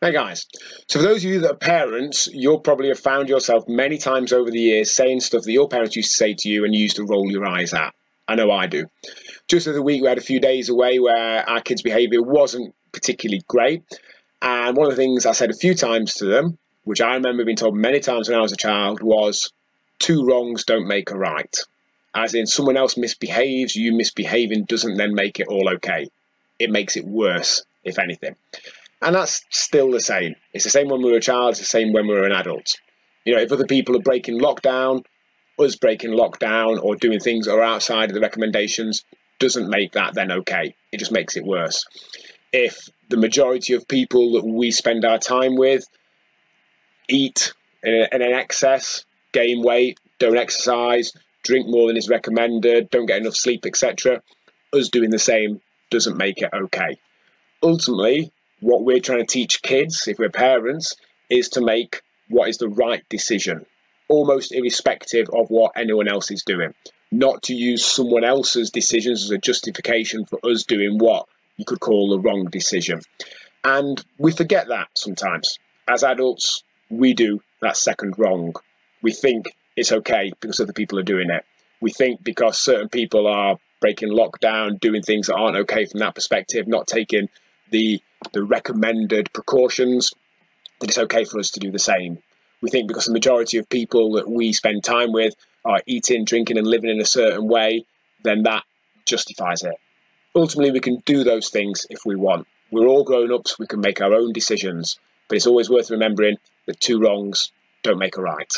Hey guys, so for those of you that are parents, you'll probably have found yourself many times over the years saying stuff that your parents used to say to you and you used to roll your eyes at. I know I do. Just the other week, we had a few days away where our kids' behaviour wasn't particularly great. And one of the things I said a few times to them, which I remember being told many times when I was a child, was two wrongs don't make a right. As in, someone else misbehaves, you misbehaving doesn't then make it all okay. It makes it worse, if anything. And that's still the same. It's the same when we were a child, it's the same when we were an adult. You know, if other people are breaking lockdown, us breaking lockdown or doing things that are outside of the recommendations doesn't make that then okay. It just makes it worse. If the majority of people that we spend our time with eat in, an excess, gain weight, don't exercise, drink more than is recommended, don't get enough sleep, etc., us doing the same doesn't make it okay. Ultimately, what we're trying to teach kids, if we're parents, is to make what is the right decision, almost irrespective of what anyone else is doing. Not to use someone else's decisions as a justification for us doing what you could call the wrong decision. And we forget that sometimes. As adults, we do that second wrong. We think it's okay because other people are doing it. We think because certain people are breaking lockdown, doing things that aren't okay from that perspective, not taking the the recommended precautions, that it's okay for us to do the same. We think because the majority of people that we spend time with are eating, drinking, and living in a certain way, then that justifies it. Ultimately, we can do those things if we want. We're all grown ups, we can make our own decisions, but it's always worth remembering that two wrongs don't make a right.